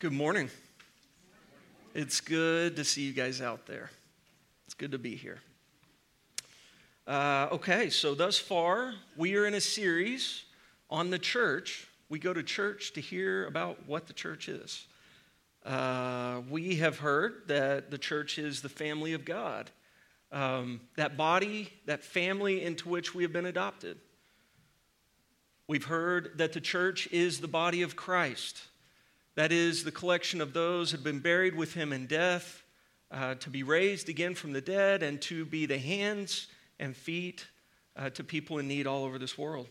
Good morning. It's good to see you guys out there. It's good to be here. Uh, okay, so thus far, we are in a series on the church. We go to church to hear about what the church is. Uh, we have heard that the church is the family of God, um, that body, that family into which we have been adopted. We've heard that the church is the body of Christ that is, the collection of those who have been buried with him in death, uh, to be raised again from the dead, and to be the hands and feet uh, to people in need all over this world.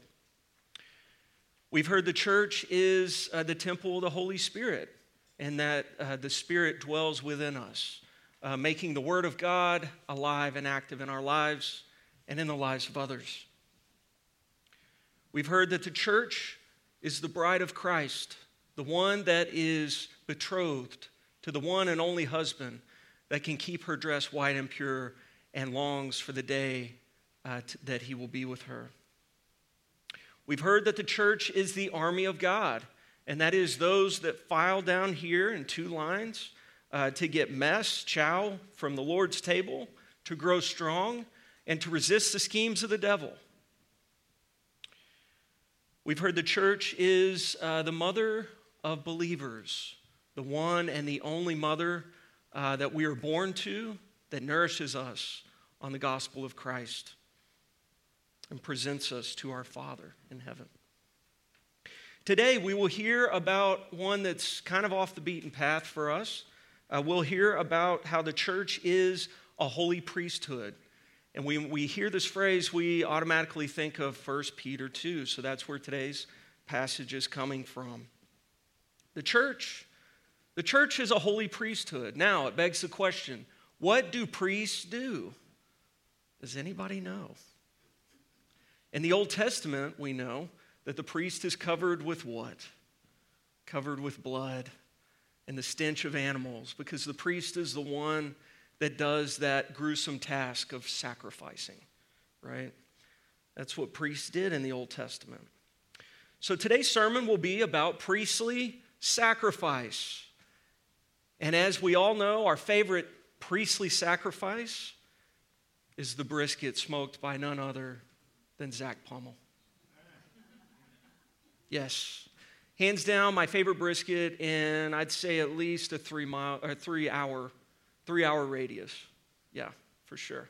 We've heard the church is uh, the temple of the Holy Spirit, and that uh, the Spirit dwells within us, uh, making the Word of God alive and active in our lives and in the lives of others. We've heard that the church is the bride of Christ the one that is betrothed to the one and only husband that can keep her dress white and pure and longs for the day uh, t- that he will be with her. We've heard that the church is the army of God, and that is those that file down here in two lines uh, to get mess, chow from the Lord's table, to grow strong, and to resist the schemes of the devil. We've heard the church is uh, the mother of believers, the one and the only mother uh, that we are born to that nourishes us on the gospel of Christ and presents us to our Father in heaven. Today, we will hear about one that's kind of off the beaten path for us. Uh, we'll hear about how the church is a holy priesthood. And when we hear this phrase, we automatically think of 1 Peter 2. So that's where today's passage is coming from. The church, the church is a holy priesthood. Now, it begs the question what do priests do? Does anybody know? In the Old Testament, we know that the priest is covered with what? Covered with blood and the stench of animals, because the priest is the one that does that gruesome task of sacrificing, right? That's what priests did in the Old Testament. So today's sermon will be about priestly sacrifice. And as we all know, our favorite priestly sacrifice is the brisket smoked by none other than Zach Pommel. Yes, hands down, my favorite brisket in I'd say at least a three mile or three hour, three hour radius. Yeah, for sure.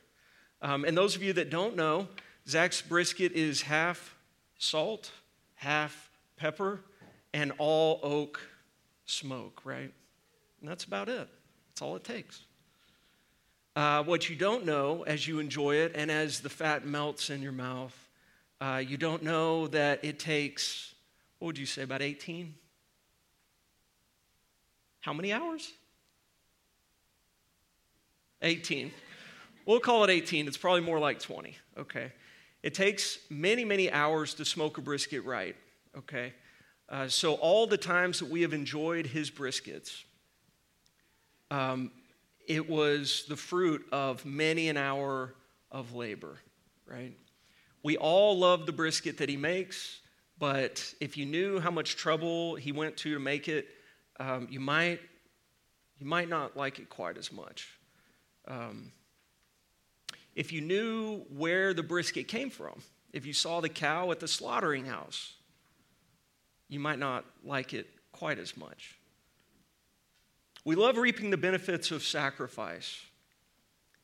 Um, and those of you that don't know, Zach's brisket is half salt, half pepper, and all oak smoke, right? And that's about it. That's all it takes. Uh, what you don't know as you enjoy it and as the fat melts in your mouth, uh, you don't know that it takes, what would you say, about 18? How many hours? 18. We'll call it 18. It's probably more like 20, okay? It takes many, many hours to smoke a brisket right, okay? Uh, so, all the times that we have enjoyed his briskets, um, it was the fruit of many an hour of labor, right? We all love the brisket that he makes, but if you knew how much trouble he went to to make it, um, you might you might not like it quite as much. Um, if you knew where the brisket came from, if you saw the cow at the slaughtering house, you might not like it quite as much. We love reaping the benefits of sacrifice.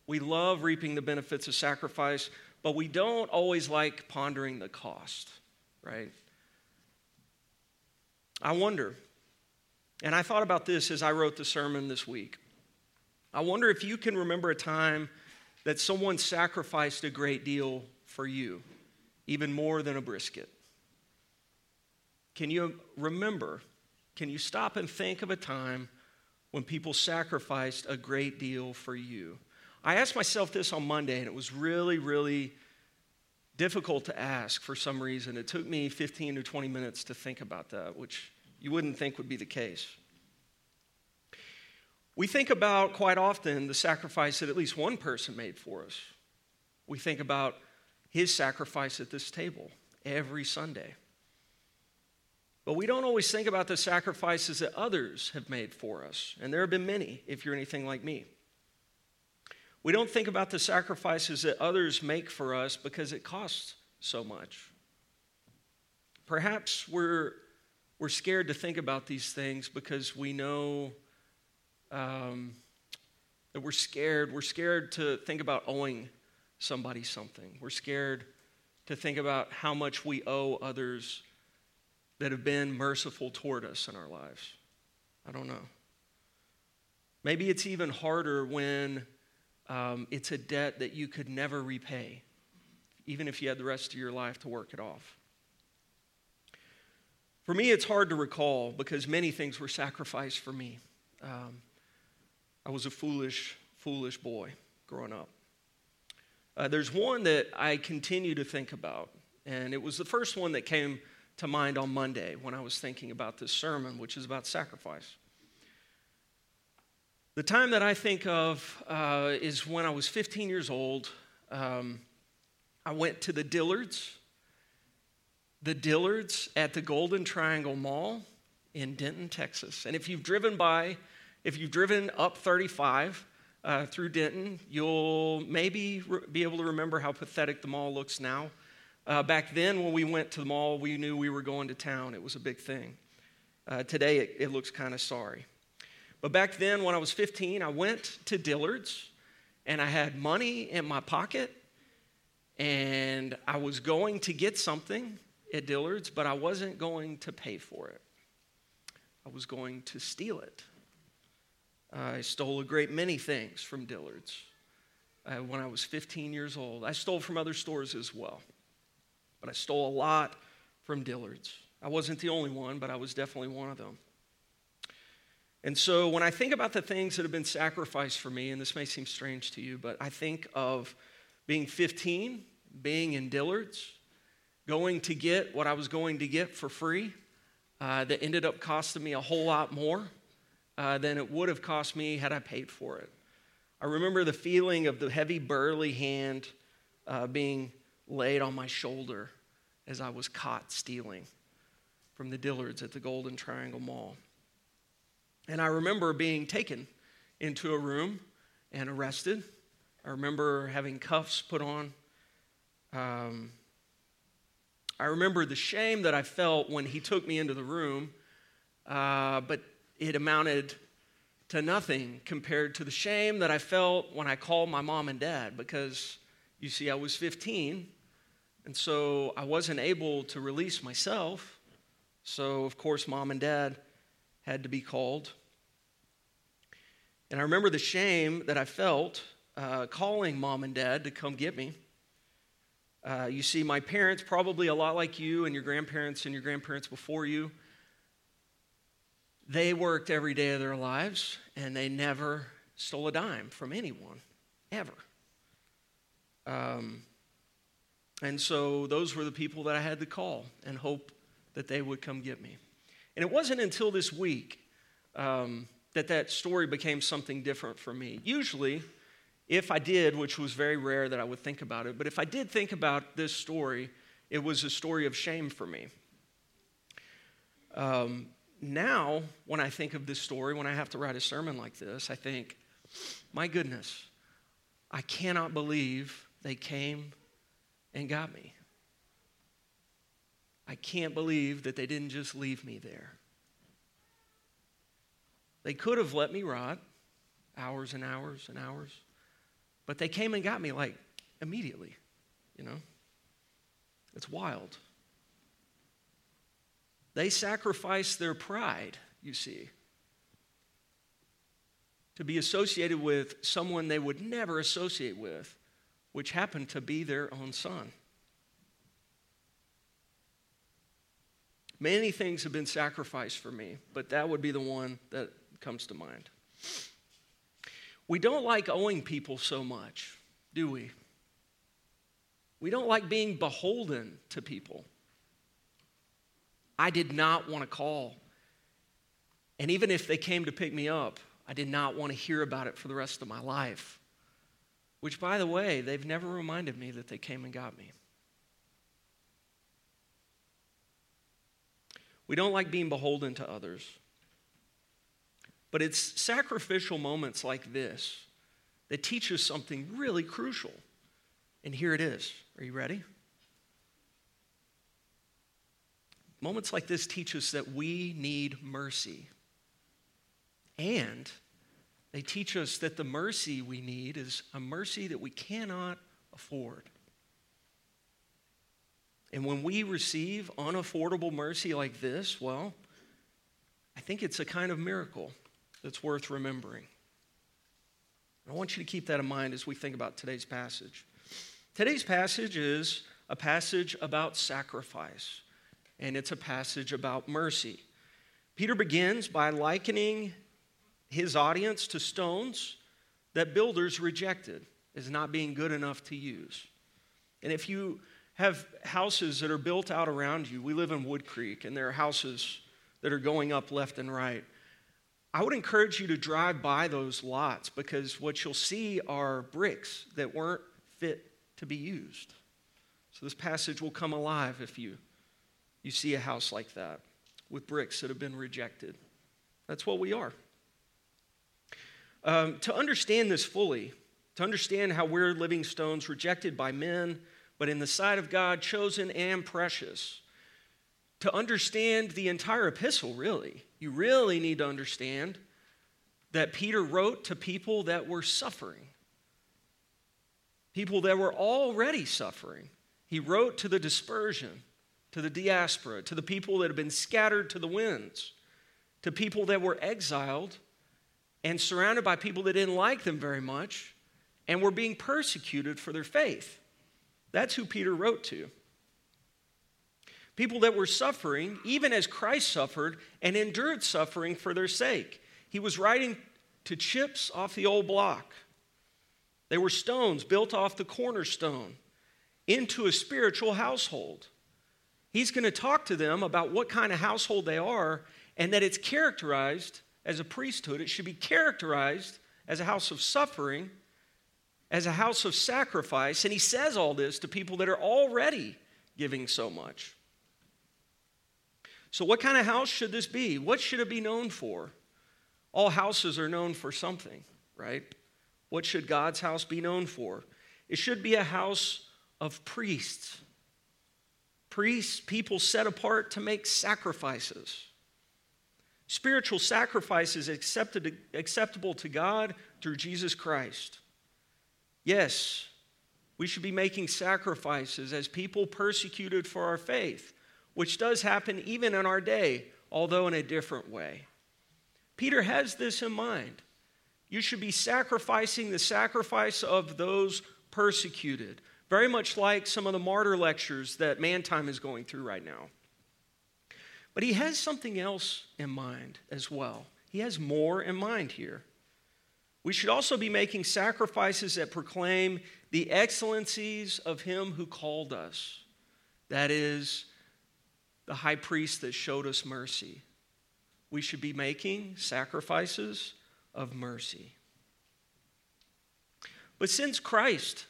We love reaping the benefits of sacrifice, but we don't always like pondering the cost, right? I wonder, and I thought about this as I wrote the sermon this week. I wonder if you can remember a time that someone sacrificed a great deal for you, even more than a brisket. Can you remember? Can you stop and think of a time when people sacrificed a great deal for you? I asked myself this on Monday, and it was really, really difficult to ask for some reason. It took me 15 to 20 minutes to think about that, which you wouldn't think would be the case. We think about quite often the sacrifice that at least one person made for us. We think about his sacrifice at this table every Sunday. But we don't always think about the sacrifices that others have made for us. And there have been many, if you're anything like me. We don't think about the sacrifices that others make for us because it costs so much. Perhaps we're, we're scared to think about these things because we know um, that we're scared. We're scared to think about owing somebody something. We're scared to think about how much we owe others that have been merciful toward us in our lives. I don't know. Maybe it's even harder when um, it's a debt that you could never repay, even if you had the rest of your life to work it off. For me, it's hard to recall because many things were sacrificed for me. Um, I was a foolish, foolish boy growing up. Uh, there's one that I continue to think about, and it was the first one that came to mind on Monday when I was thinking about this sermon, which is about sacrifice. The time that I think of uh, is when I was 15 years old. Um, I went to the Dillards, the Dillards at the Golden Triangle Mall in Denton, Texas. And if you've driven by, if you've driven up 35 uh, through Denton, you'll maybe re- be able to remember how pathetic the mall looks now. Uh, back then, when we went to the mall, we knew we were going to town. It was a big thing. Uh, today, it, it looks kind of sorry. But back then, when I was 15, I went to Dillard's and I had money in my pocket and I was going to get something at Dillard's, but I wasn't going to pay for it. I was going to steal it. I stole a great many things from Dillard's uh, when I was 15 years old. I stole from other stores as well, but I stole a lot from Dillard's. I wasn't the only one, but I was definitely one of them. And so when I think about the things that have been sacrificed for me, and this may seem strange to you, but I think of being 15, being in Dillard's, going to get what I was going to get for free, uh, that ended up costing me a whole lot more uh, than it would have cost me had I paid for it. I remember the feeling of the heavy, burly hand uh, being laid on my shoulder as I was caught stealing from the Dillards at the Golden Triangle Mall. And I remember being taken into a room and arrested. I remember having cuffs put on. Um, I remember the shame that I felt when he took me into the room, uh, but it amounted to nothing compared to the shame that I felt when I called my mom and dad because, you see, I was 15, and so I wasn't able to release myself. So, of course, mom and dad had to be called. And I remember the shame that I felt uh, calling mom and dad to come get me. Uh, you see, my parents, probably a lot like you and your grandparents and your grandparents before you, they worked every day of their lives and they never stole a dime from anyone, ever. Um, and so those were the people that I had to call and hope that they would come get me. And it wasn't until this week um, that that story became something different for me. Usually, if I did, which was very rare that I would think about it, but if I did think about this story, it was a story of shame for me. Um, now, when I think of this story, when I have to write a sermon like this, I think, my goodness, I cannot believe they came and got me. I can't believe that they didn't just leave me there. They could have let me rot hours and hours and hours, but they came and got me like immediately, you know? It's wild. They sacrificed their pride, you see, to be associated with someone they would never associate with, which happened to be their own son. Many things have been sacrificed for me, but that would be the one that comes to mind. We don't like owing people so much, do we? We don't like being beholden to people. I did not want to call. And even if they came to pick me up, I did not want to hear about it for the rest of my life. Which, by the way, they've never reminded me that they came and got me. We don't like being beholden to others. But it's sacrificial moments like this that teach us something really crucial. And here it is. Are you ready? Moments like this teach us that we need mercy. And they teach us that the mercy we need is a mercy that we cannot afford. And when we receive unaffordable mercy like this, well, I think it's a kind of miracle that's worth remembering. I want you to keep that in mind as we think about today's passage. Today's passage is a passage about sacrifice, and it's a passage about mercy. Peter begins by likening his audience to stones that builders rejected as not being good enough to use. And if you have houses that are built out around you, we live in Wood Creek, and there are houses that are going up left and right. I would encourage you to drive by those lots because what you'll see are bricks that weren't fit to be used. So this passage will come alive if you, you see a house like that with bricks that have been rejected. That's what we are. Um, to understand this fully, to understand how we're living stones rejected by men, but in the sight of God, chosen and precious, to understand the entire epistle, really, you really need to understand that Peter wrote to people that were suffering, people that were already suffering. He wrote to the dispersion, to the diaspora, to the people that had been scattered to the winds, to people that were exiled and surrounded by people that didn't like them very much and were being persecuted for their faith. That's who Peter wrote to. People that were suffering, even as Christ suffered, and endured suffering for their sake. He was writing to chips off the old block. They were stones built off the cornerstone into a spiritual household. He's going to talk to them about what kind of household they are and that it's characterized as a priesthood, it should be characterized as a house of suffering, as a house of sacrifice. And he says all this to people that are already giving so much. So, what kind of house should this be? What should it be known for? All houses are known for something, right? What should God's house be known for? It should be a house of priests. Priests, people set apart to make sacrifices. Spiritual sacrifice is accepted, acceptable to God through Jesus Christ. Yes, we should be making sacrifices as people persecuted for our faith, which does happen even in our day, although in a different way. Peter has this in mind. You should be sacrificing the sacrifice of those persecuted, very much like some of the martyr lectures that Mantime is going through right now. But he has something else in mind as well. He has more in mind here. We should also be making sacrifices that proclaim the excellencies of him who called us. That is, the high priest that showed us mercy. We should be making sacrifices of mercy. But since Christ,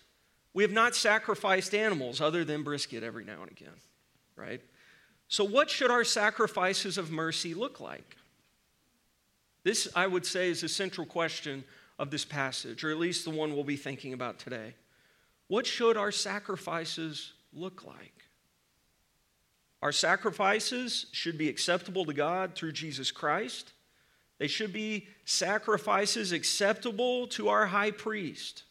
we have not sacrificed animals other than brisket every now and again, right? So, what should our sacrifices of mercy look like? This, I would say, is the central question of this passage, or at least the one we'll be thinking about today. What should our sacrifices look like? Our sacrifices should be acceptable to God through Jesus Christ. They should be sacrifices acceptable to our high priest.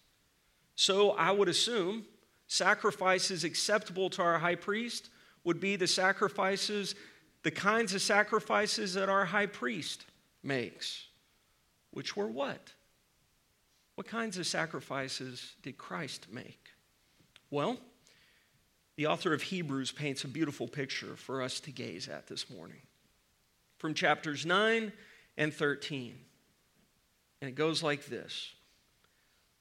So I would assume sacrifices acceptable to our high priest would be the sacrifices, the kinds of sacrifices that our high priest makes, which were what? What kinds of sacrifices did Christ make? Well, the author of Hebrews paints a beautiful picture for us to gaze at this morning from chapters 9 and 13. And it goes like this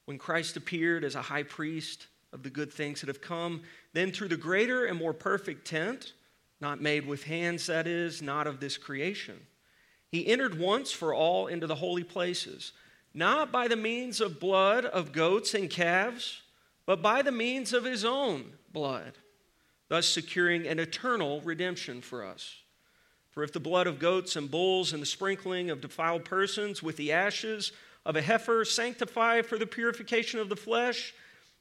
When Christ appeared as a high priest, of the good things that have come. Then through the greater and more perfect tent, not made with hands, that is, not of this creation, he entered once for all into the holy places, not by the means of blood of goats and calves, but by the means of his own blood, thus securing an eternal redemption for us. For if the blood of goats and bulls and the sprinkling of defiled persons with the ashes of a heifer sanctify for the purification of the flesh,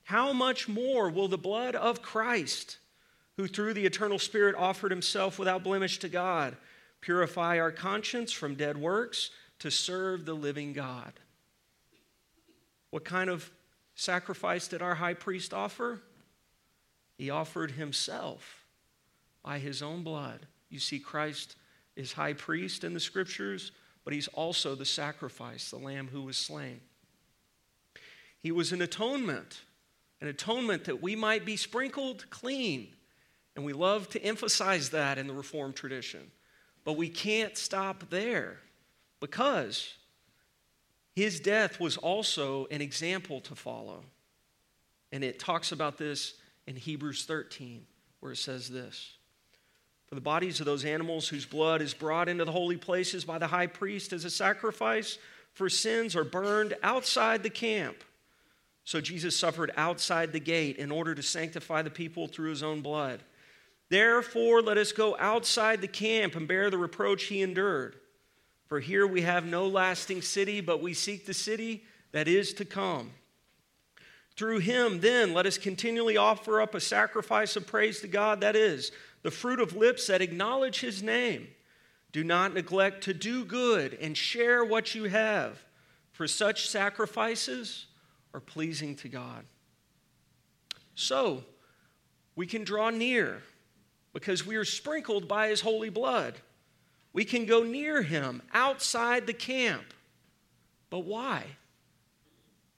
how much more will the blood of Christ, who through the eternal Spirit offered himself without blemish to God, purify our conscience from dead works to serve the living God? What kind of sacrifice did our high priest offer? He offered himself by his own blood. You see, Christ is high priest in the scriptures, but he's also the sacrifice, the lamb who was slain. He was an atonement, an atonement that we might be sprinkled clean. And we love to emphasize that in the Reformed tradition. But we can't stop there because his death was also an example to follow. And it talks about this in Hebrews 13, where it says this for the bodies of those animals whose blood is brought into the holy places by the high priest as a sacrifice for sins are burned outside the camp. So Jesus suffered outside the gate in order to sanctify the people through his own blood. Therefore, let us go outside the camp and bear the reproach he endured. For here we have no lasting city, but we seek the city that is to come. Through him, then, let us continually offer up a sacrifice of praise to God, that is, the fruit of lips that acknowledge his name. Do not neglect to do good and share what you have, for such sacrifices are pleasing to God. So, we can draw near because we are sprinkled by his holy blood. We can go near him outside the camp. But why?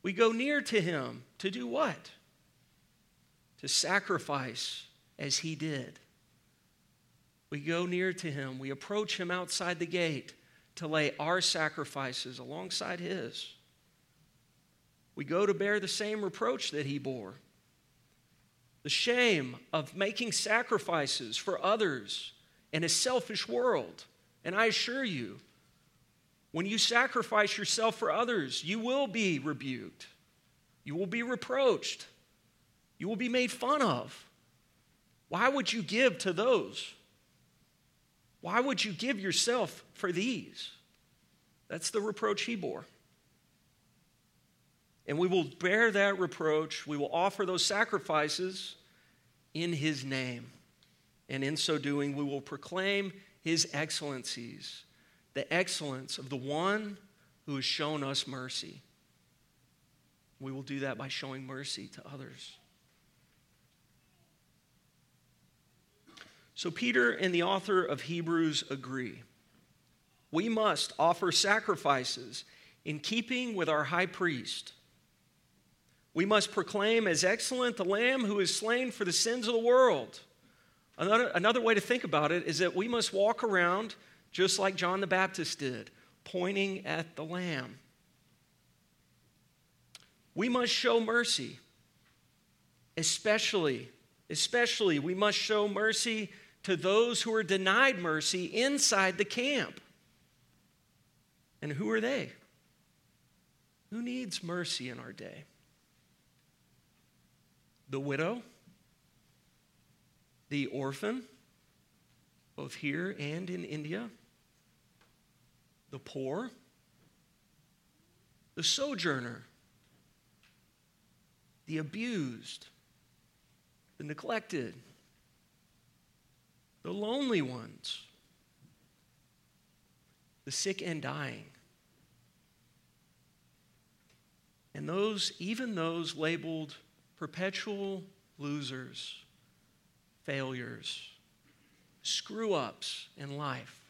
We go near to him to do what? To sacrifice as he did. We go near to him, we approach him outside the gate to lay our sacrifices alongside his. We go to bear the same reproach that he bore. The shame of making sacrifices for others in a selfish world. And I assure you, when you sacrifice yourself for others, you will be rebuked. You will be reproached. You will be made fun of. Why would you give to those? Why would you give yourself for these? That's the reproach he bore. And we will bear that reproach. We will offer those sacrifices in his name. And in so doing, we will proclaim his excellencies, the excellence of the one who has shown us mercy. We will do that by showing mercy to others. So, Peter and the author of Hebrews agree. We must offer sacrifices in keeping with our high priest. We must proclaim as excellent the Lamb who is slain for the sins of the world. Another, another way to think about it is that we must walk around just like John the Baptist did, pointing at the Lamb. We must show mercy, especially, especially, we must show mercy to those who are denied mercy inside the camp. And who are they? Who needs mercy in our day? The widow, the orphan, both here and in India, the poor, the sojourner, the abused, the neglected the lonely ones, the sick and dying. And those, even those labeled perpetual losers, failures, screw ups in life.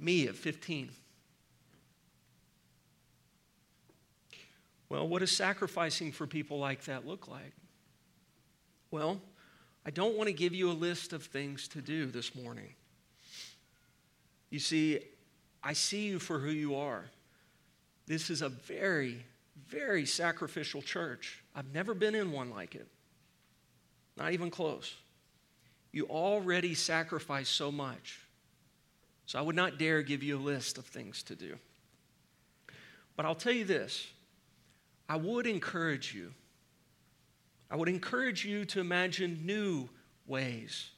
Me at 15. Well, what does sacrificing for people like that look like? Well, I don't want to give you a list of things to do this morning. You see, I see you for who you are. This is a very, very sacrificial church. I've never been in one like it, not even close. You already sacrifice so much. So I would not dare give you a list of things to do. But I'll tell you this I would encourage you I would encourage you to imagine new ways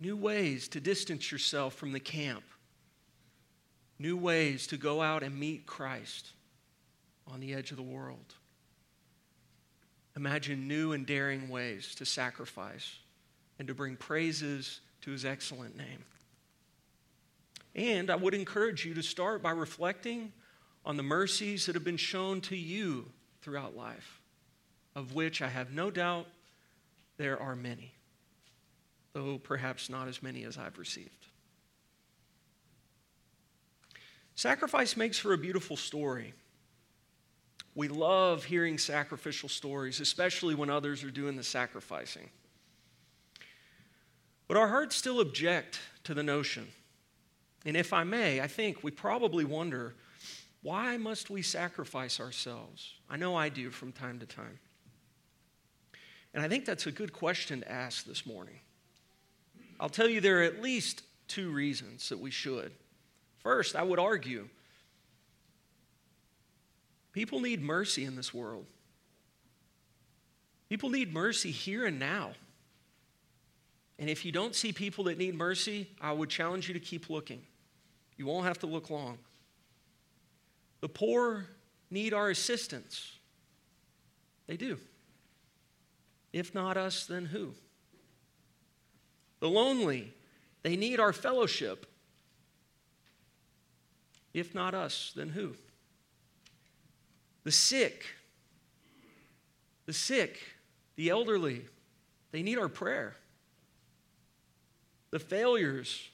new ways to distance yourself from the camp, new ways to go out and meet Christ on the edge of the world. Imagine new and daring ways to sacrifice and to bring praises to his excellent name. And I would encourage you to start by reflecting on the mercies that have been shown to you throughout life, of which I have no doubt there are many, though perhaps not as many as I've received. Sacrifice makes for a beautiful story. We love hearing sacrificial stories, especially when others are doing the sacrificing. But our hearts still object to the notion. And if I may, I think we probably wonder why must we sacrifice ourselves? I know I do from time to time. And I think that's a good question to ask this morning. I'll tell you there are at least two reasons that we should. First, I would argue people need mercy in this world. People need mercy here and now. And if you don't see people that need mercy, I would challenge you to keep looking. You won't have to look long. The poor need our assistance. They do. If not us, then who? The lonely, they need our fellowship. If not us, then who? The sick, the sick, the elderly, they need our prayer. The failures,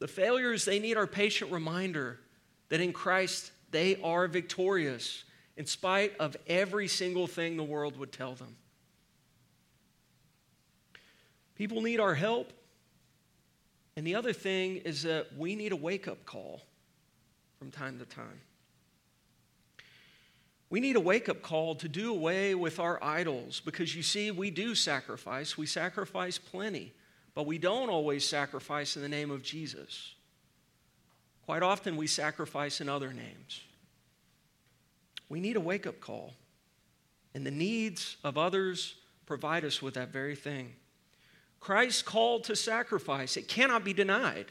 the failures, they need our patient reminder that in Christ they are victorious in spite of every single thing the world would tell them. People need our help. And the other thing is that we need a wake up call from time to time. We need a wake up call to do away with our idols because you see, we do sacrifice. We sacrifice plenty, but we don't always sacrifice in the name of Jesus. Quite often, we sacrifice in other names. We need a wake up call. And the needs of others provide us with that very thing. Christ's call to sacrifice, it cannot be denied.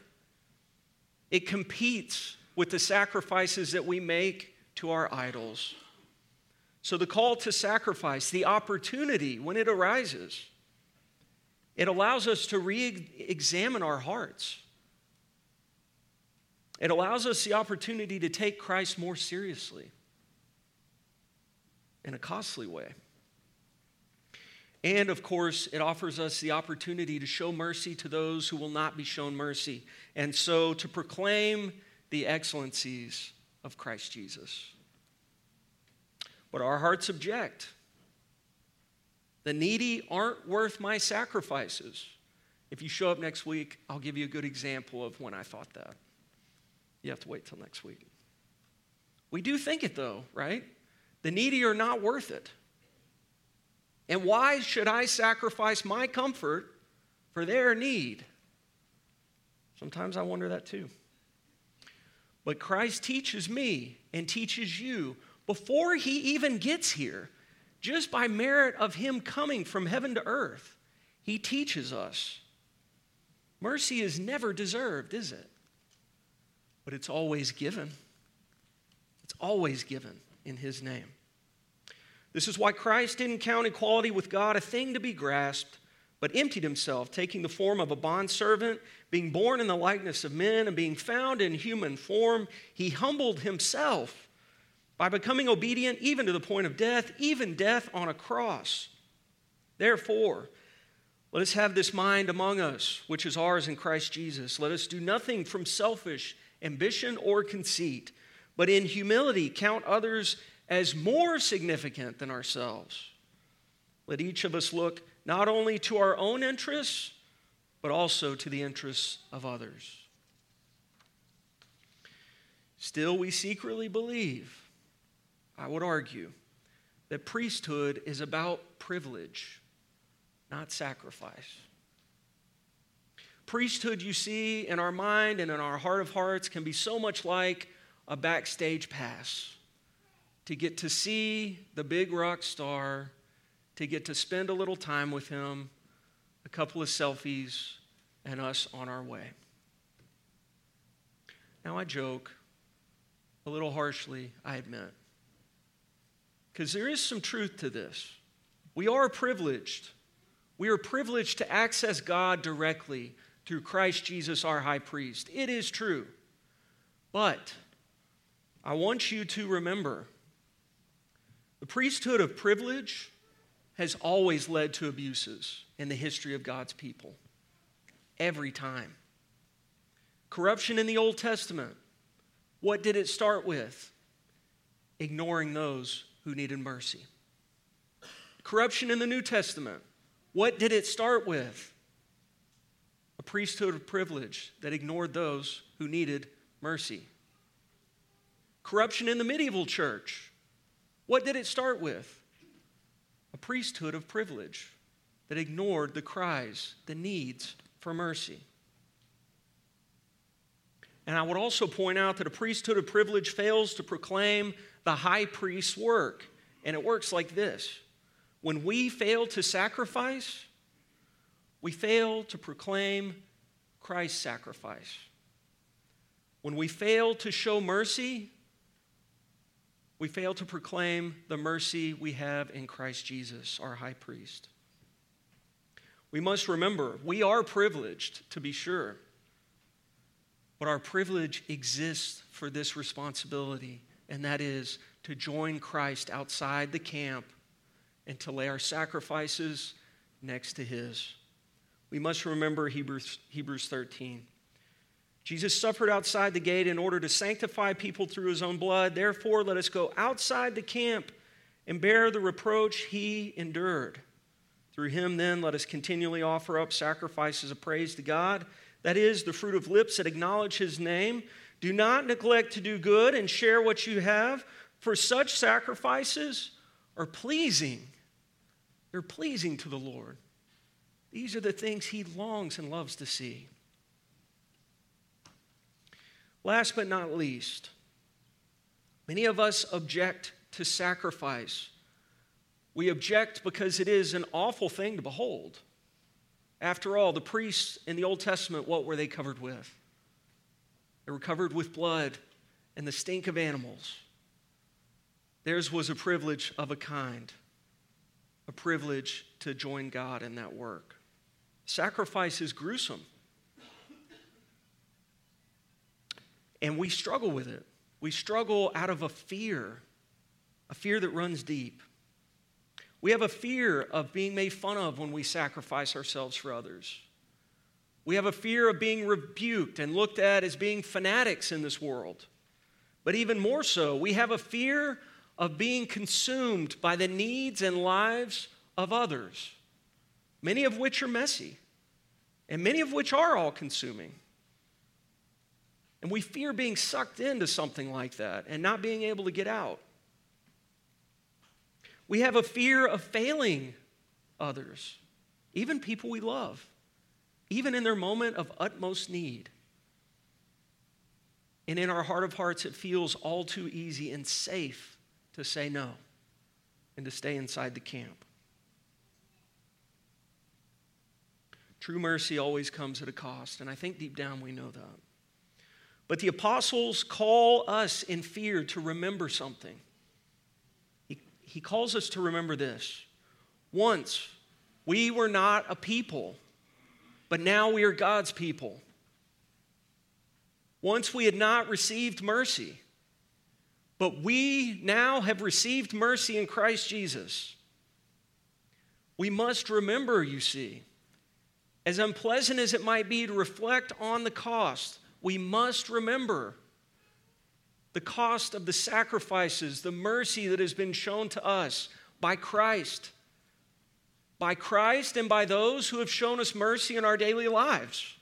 It competes with the sacrifices that we make to our idols. So, the call to sacrifice, the opportunity when it arises, it allows us to re examine our hearts. It allows us the opportunity to take Christ more seriously in a costly way. And of course, it offers us the opportunity to show mercy to those who will not be shown mercy, and so to proclaim the excellencies of Christ Jesus. But our hearts object. The needy aren't worth my sacrifices. If you show up next week, I'll give you a good example of when I thought that. You have to wait till next week. We do think it though, right? The needy are not worth it. And why should I sacrifice my comfort for their need? Sometimes I wonder that too. But Christ teaches me and teaches you before he even gets here, just by merit of him coming from heaven to earth, he teaches us. Mercy is never deserved, is it? but it's always given. It's always given in His name. This is why Christ didn't count equality with God a thing to be grasped, but emptied himself, taking the form of a bondservant, being born in the likeness of men, and being found in human form. He humbled himself by becoming obedient even to the point of death, even death on a cross. Therefore, let us have this mind among us, which is ours in Christ Jesus. Let us do nothing from selfish ambition or conceit, but in humility count others as more significant than ourselves. Let each of us look not only to our own interests, but also to the interests of others. Still, we secretly believe, I would argue, that priesthood is about privilege, not sacrifice. Priesthood, you see, in our mind and in our heart of hearts, can be so much like a backstage pass to get to see the big rock star, to get to spend a little time with him, a couple of selfies, and us on our way. Now, I joke a little harshly, I admit, because there is some truth to this. We are privileged. We are privileged to access God directly through Christ Jesus, our high priest. It is true. But I want you to remember the priesthood of privilege has always led to abuses in the history of God's people. Every time. Corruption in the Old Testament. What did it start with? Ignoring those who needed mercy. Corruption in the New Testament. What did it start with? A priesthood of privilege that ignored those who needed mercy. Corruption in the medieval church. What did it start with? A priesthood of privilege that ignored the cries, the needs for mercy. And I would also point out that a priesthood of privilege fails to proclaim the high priest's work. And it works like this when we fail to sacrifice, we fail to proclaim Christ's sacrifice. When we fail to show mercy, we fail to proclaim the mercy we have in Christ Jesus, our high priest. We must remember we are privileged, to be sure, but our privilege exists for this responsibility, and that is to join Christ outside the camp and to lay our sacrifices next to his. We must remember Hebrews, Hebrews 13. Jesus suffered outside the gate in order to sanctify people through his own blood. Therefore, let us go outside the camp and bear the reproach he endured. Through him, then, let us continually offer up sacrifices of praise to God. That is, the fruit of lips that acknowledge his name. Do not neglect to do good and share what you have, for such sacrifices are pleasing. They're pleasing to the Lord. These are the things he longs and loves to see. Last but not least, many of us object to sacrifice. We object because it is an awful thing to behold. After all, the priests in the Old Testament, what were they covered with? They were covered with blood and the stink of animals. Theirs was a privilege of a kind, a privilege to join God in that work. Sacrifice is gruesome. And we struggle with it. We struggle out of a fear, a fear that runs deep. We have a fear of being made fun of when we sacrifice ourselves for others. We have a fear of being rebuked and looked at as being fanatics in this world. But even more so, we have a fear of being consumed by the needs and lives of others, many of which are messy, and many of which are all consuming. And we fear being sucked into something like that and not being able to get out. We have a fear of failing others, even people we love, even in their moment of utmost need. And in our heart of hearts, it feels all too easy and safe to say no and to stay inside the camp. True mercy always comes at a cost, and I think deep down we know that. But the apostles call us in fear to remember something. He, he calls us to remember this. Once we were not a people, but now we are God's people. Once we had not received mercy, but we now have received mercy in Christ Jesus. We must remember, you see, as unpleasant as it might be to reflect on the cost, we must remember the cost of the sacrifices, the mercy that has been shown to us by Christ. By Christ and by those who have shown us mercy in our daily lives.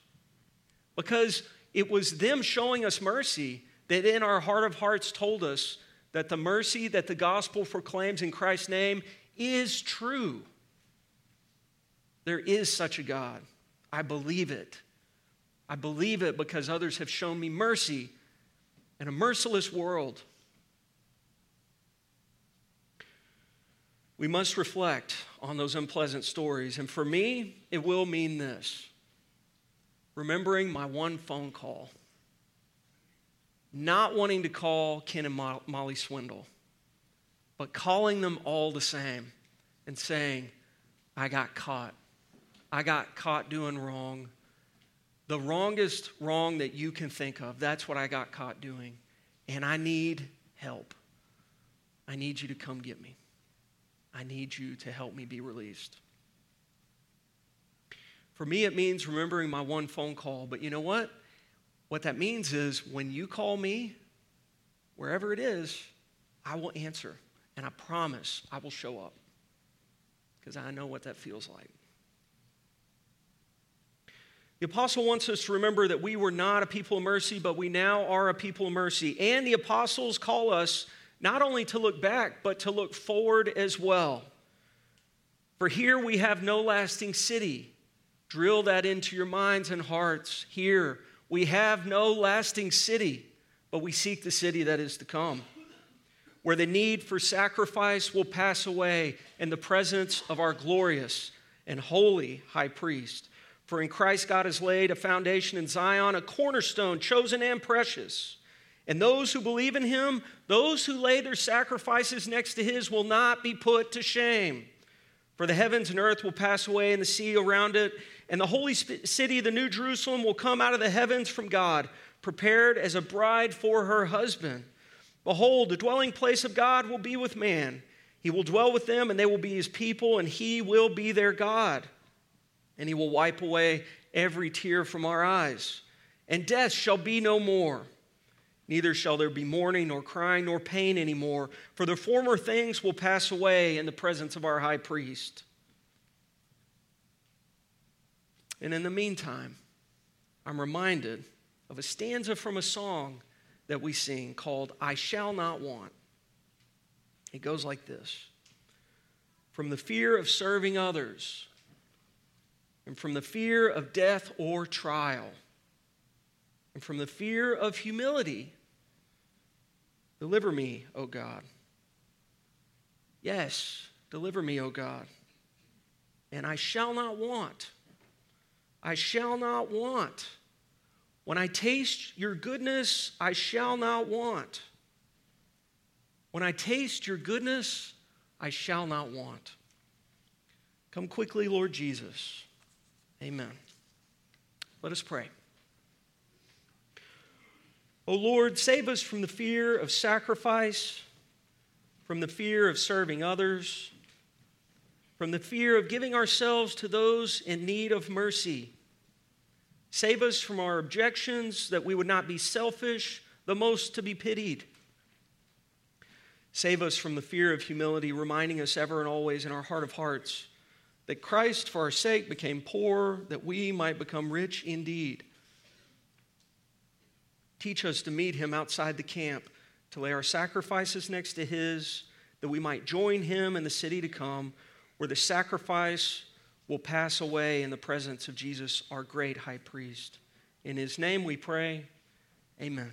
Because it was them showing us mercy that in our heart of hearts told us that the mercy that the gospel proclaims in Christ's name is true. There is such a God. I believe it. I believe it because others have shown me mercy in a merciless world. we must reflect on those unpleasant stories. And for me, it will mean this remembering my one phone call, not wanting to call Ken and Molly Swindle, but calling them all the same and saying, I got caught. I got caught doing wrong. The wrongest wrong that you can think of, that's what I got caught doing. And I need help. I need you to come get me. I need you to help me be released. For me, it means remembering my one phone call. But you know what? What that means is when you call me, wherever it is, I will answer. And I promise I will show up because I know what that feels like. The apostle wants us to remember that we were not a people of mercy, but we now are a people of mercy. And the apostles call us not only to look back, but to look forward as well. For here we have no lasting city. Drill that into your minds and hearts. Here we have no lasting city, but we seek the city that is to come, where the need for sacrifice will pass away in the presence of our glorious and holy high priest. For in Christ God has laid a foundation in Zion, a cornerstone chosen and precious. And those who believe in him, those who lay their sacrifices next to his, will not be put to shame. For the heavens and earth will pass away, and the sea around it, and the holy city, the New Jerusalem, will come out of the heavens from God, prepared as a bride for her husband. Behold, the dwelling place of God will be with man. He will dwell with them, and they will be his people, and he will be their God and he will wipe away every tear from our eyes. And death shall be no more. Neither shall there be mourning, nor crying, nor pain anymore, for the former things will pass away in the presence of our high priest. And in the meantime, I'm reminded of a stanza from a song that we sing called I Shall Not Want. It goes like this From the fear of serving others, and from the fear of death or trial, and from the fear of humility. Deliver me, O God. Yes, deliver me, O God. And I shall not want. I shall not want. When I taste your goodness, I shall not want. When I taste your goodness, I shall not want. Come quickly, Lord Jesus. Amen. Let us pray. O Lord, save us from the fear of sacrifice, from the fear of serving others, from the fear of giving ourselves to those in need of mercy. Save us from our objections that we would not be selfish, the most to be pitied. Save us from the fear of humility, reminding us ever and always in our heart of hearts that Christ for our sake became poor, that we might become rich indeed. Teach us to meet him outside the camp, to lay our sacrifices next to his, that we might join him in the city to come, where the sacrifice will pass away in the presence of Jesus, our great high priest. In his name we pray, amen.